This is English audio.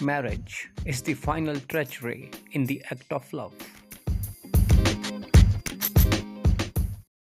Marriage is the final treachery in the act of love.